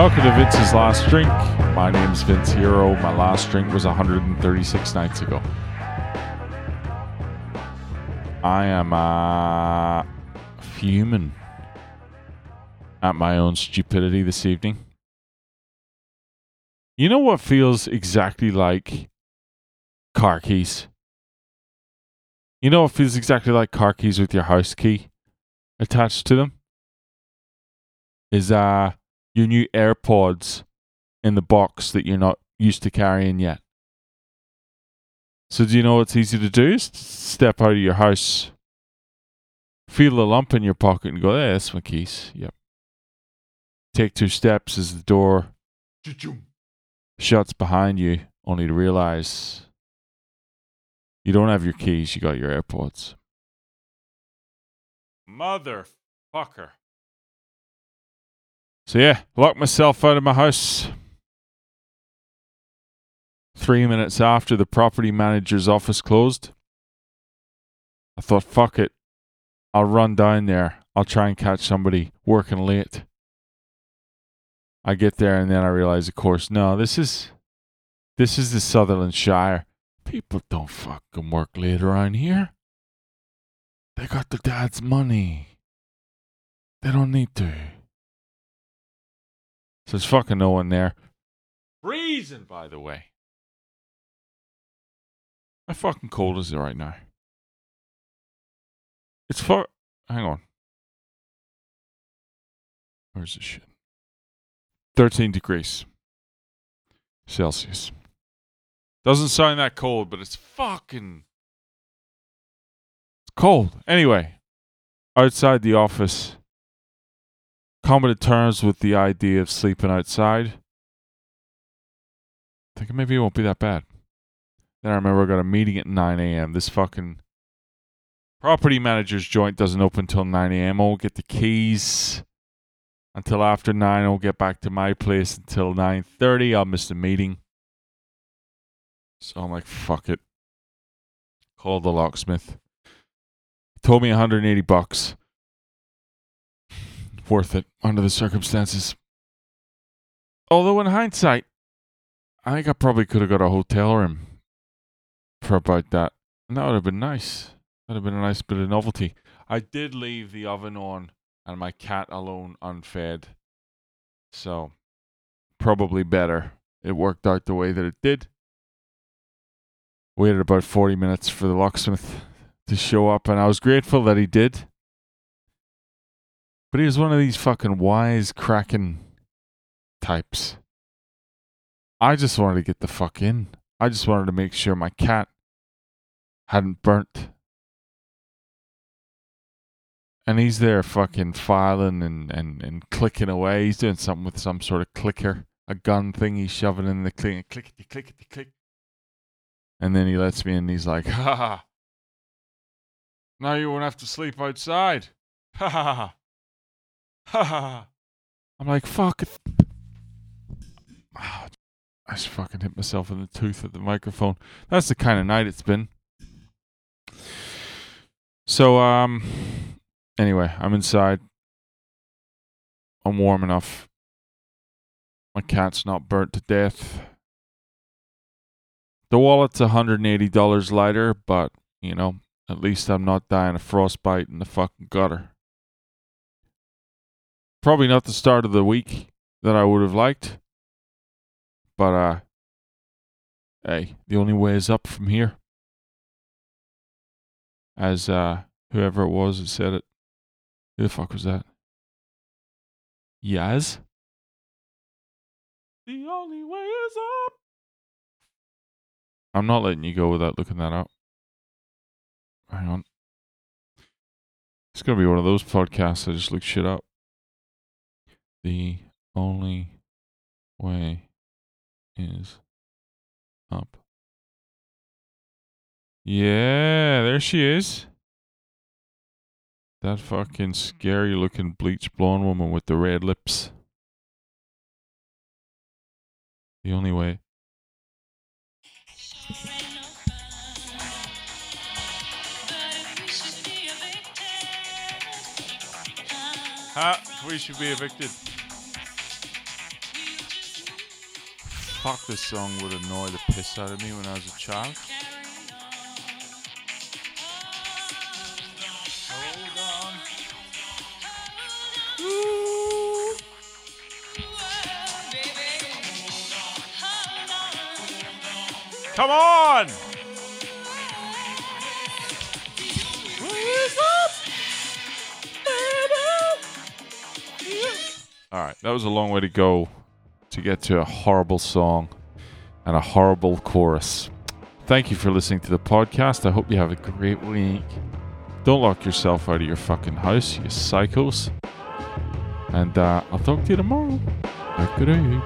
Welcome to Vince's Last Drink. My name's Vince Hero. My last drink was 136 nights ago. I am uh, fuming at my own stupidity this evening. You know what feels exactly like car keys? You know what feels exactly like car keys with your house key attached to them? Is uh your new AirPods in the box that you're not used to carrying yet. So, do you know what's easy to do? Is step out of your house, feel a lump in your pocket, and go, "Hey, that's my keys." Yep. Take two steps as the door shuts behind you, only to realize you don't have your keys. You got your AirPods. Motherfucker. So yeah, locked myself out of my house. Three minutes after the property manager's office closed, I thought, fuck it. I'll run down there. I'll try and catch somebody working late. I get there and then I realize, of course, no, this is this is the Sutherland Shire. People don't fucking work late around here. They got their dad's money. They don't need to. So there's fucking no one there. Freezing, by the way. How fucking cold is it right now? It's far. Hang on. Where's this shit? 13 degrees Celsius. Doesn't sound that cold, but it's fucking. It's cold. Anyway, outside the office, coming to terms with the idea of sleeping outside. Thinking maybe it won't be that bad. Then I remember I got a meeting at 9 a.m. This fucking property manager's joint doesn't open till 9 a.m. I won't get the keys until after 9. I won't get back to my place until 9.30. I'll miss the meeting. So I'm like, fuck it. Call the locksmith. He told me 180 bucks worth it under the circumstances. Although in hindsight, I think I probably could have got a hotel room for about that. And that would have been nice. That would have been a nice bit of novelty. I did leave the oven on and my cat alone unfed. So probably better. It worked out the way that it did. Waited about 40 minutes for the locksmith to show up, and I was grateful that he did. But he was one of these fucking wise cracking types. I just wanted to get the fuck in. I just wanted to make sure my cat hadn't burnt. And he's there fucking filing and, and, and clicking away. He's doing something with some sort of clicker, a gun thing he's shoving in the click, clickety, clickety, click. And then he lets me in he's like, ha ha. Now you won't have to sleep outside. Ha ha ha. I'm like, fuck. Oh, I just fucking hit myself in the tooth at the microphone. That's the kind of night it's been. So, um, anyway, I'm inside. I'm warm enough. My cat's not burnt to death. The wallet's $180 lighter, but, you know, at least I'm not dying of frostbite in the fucking gutter probably not the start of the week that I would have liked. But uh hey, the only way is up from here. As uh whoever it was that said it. Who the fuck was that? Yazz? The only way is up. I'm not letting you go without looking that up. Hang on. It's gonna be one of those podcasts I just look shit up the only way is up. Yeah, there she is. That fucking scary looking bleach blonde woman with the red lips. The only way. Ha! We should be evicted. Fuck, this song would annoy the piss out of me when I was a child. Come on! All right, that was a long way to go to get to a horrible song and a horrible chorus. Thank you for listening to the podcast. I hope you have a great week. Don't lock yourself out of your fucking house, you psychos. And uh, I'll talk to you tomorrow. Good.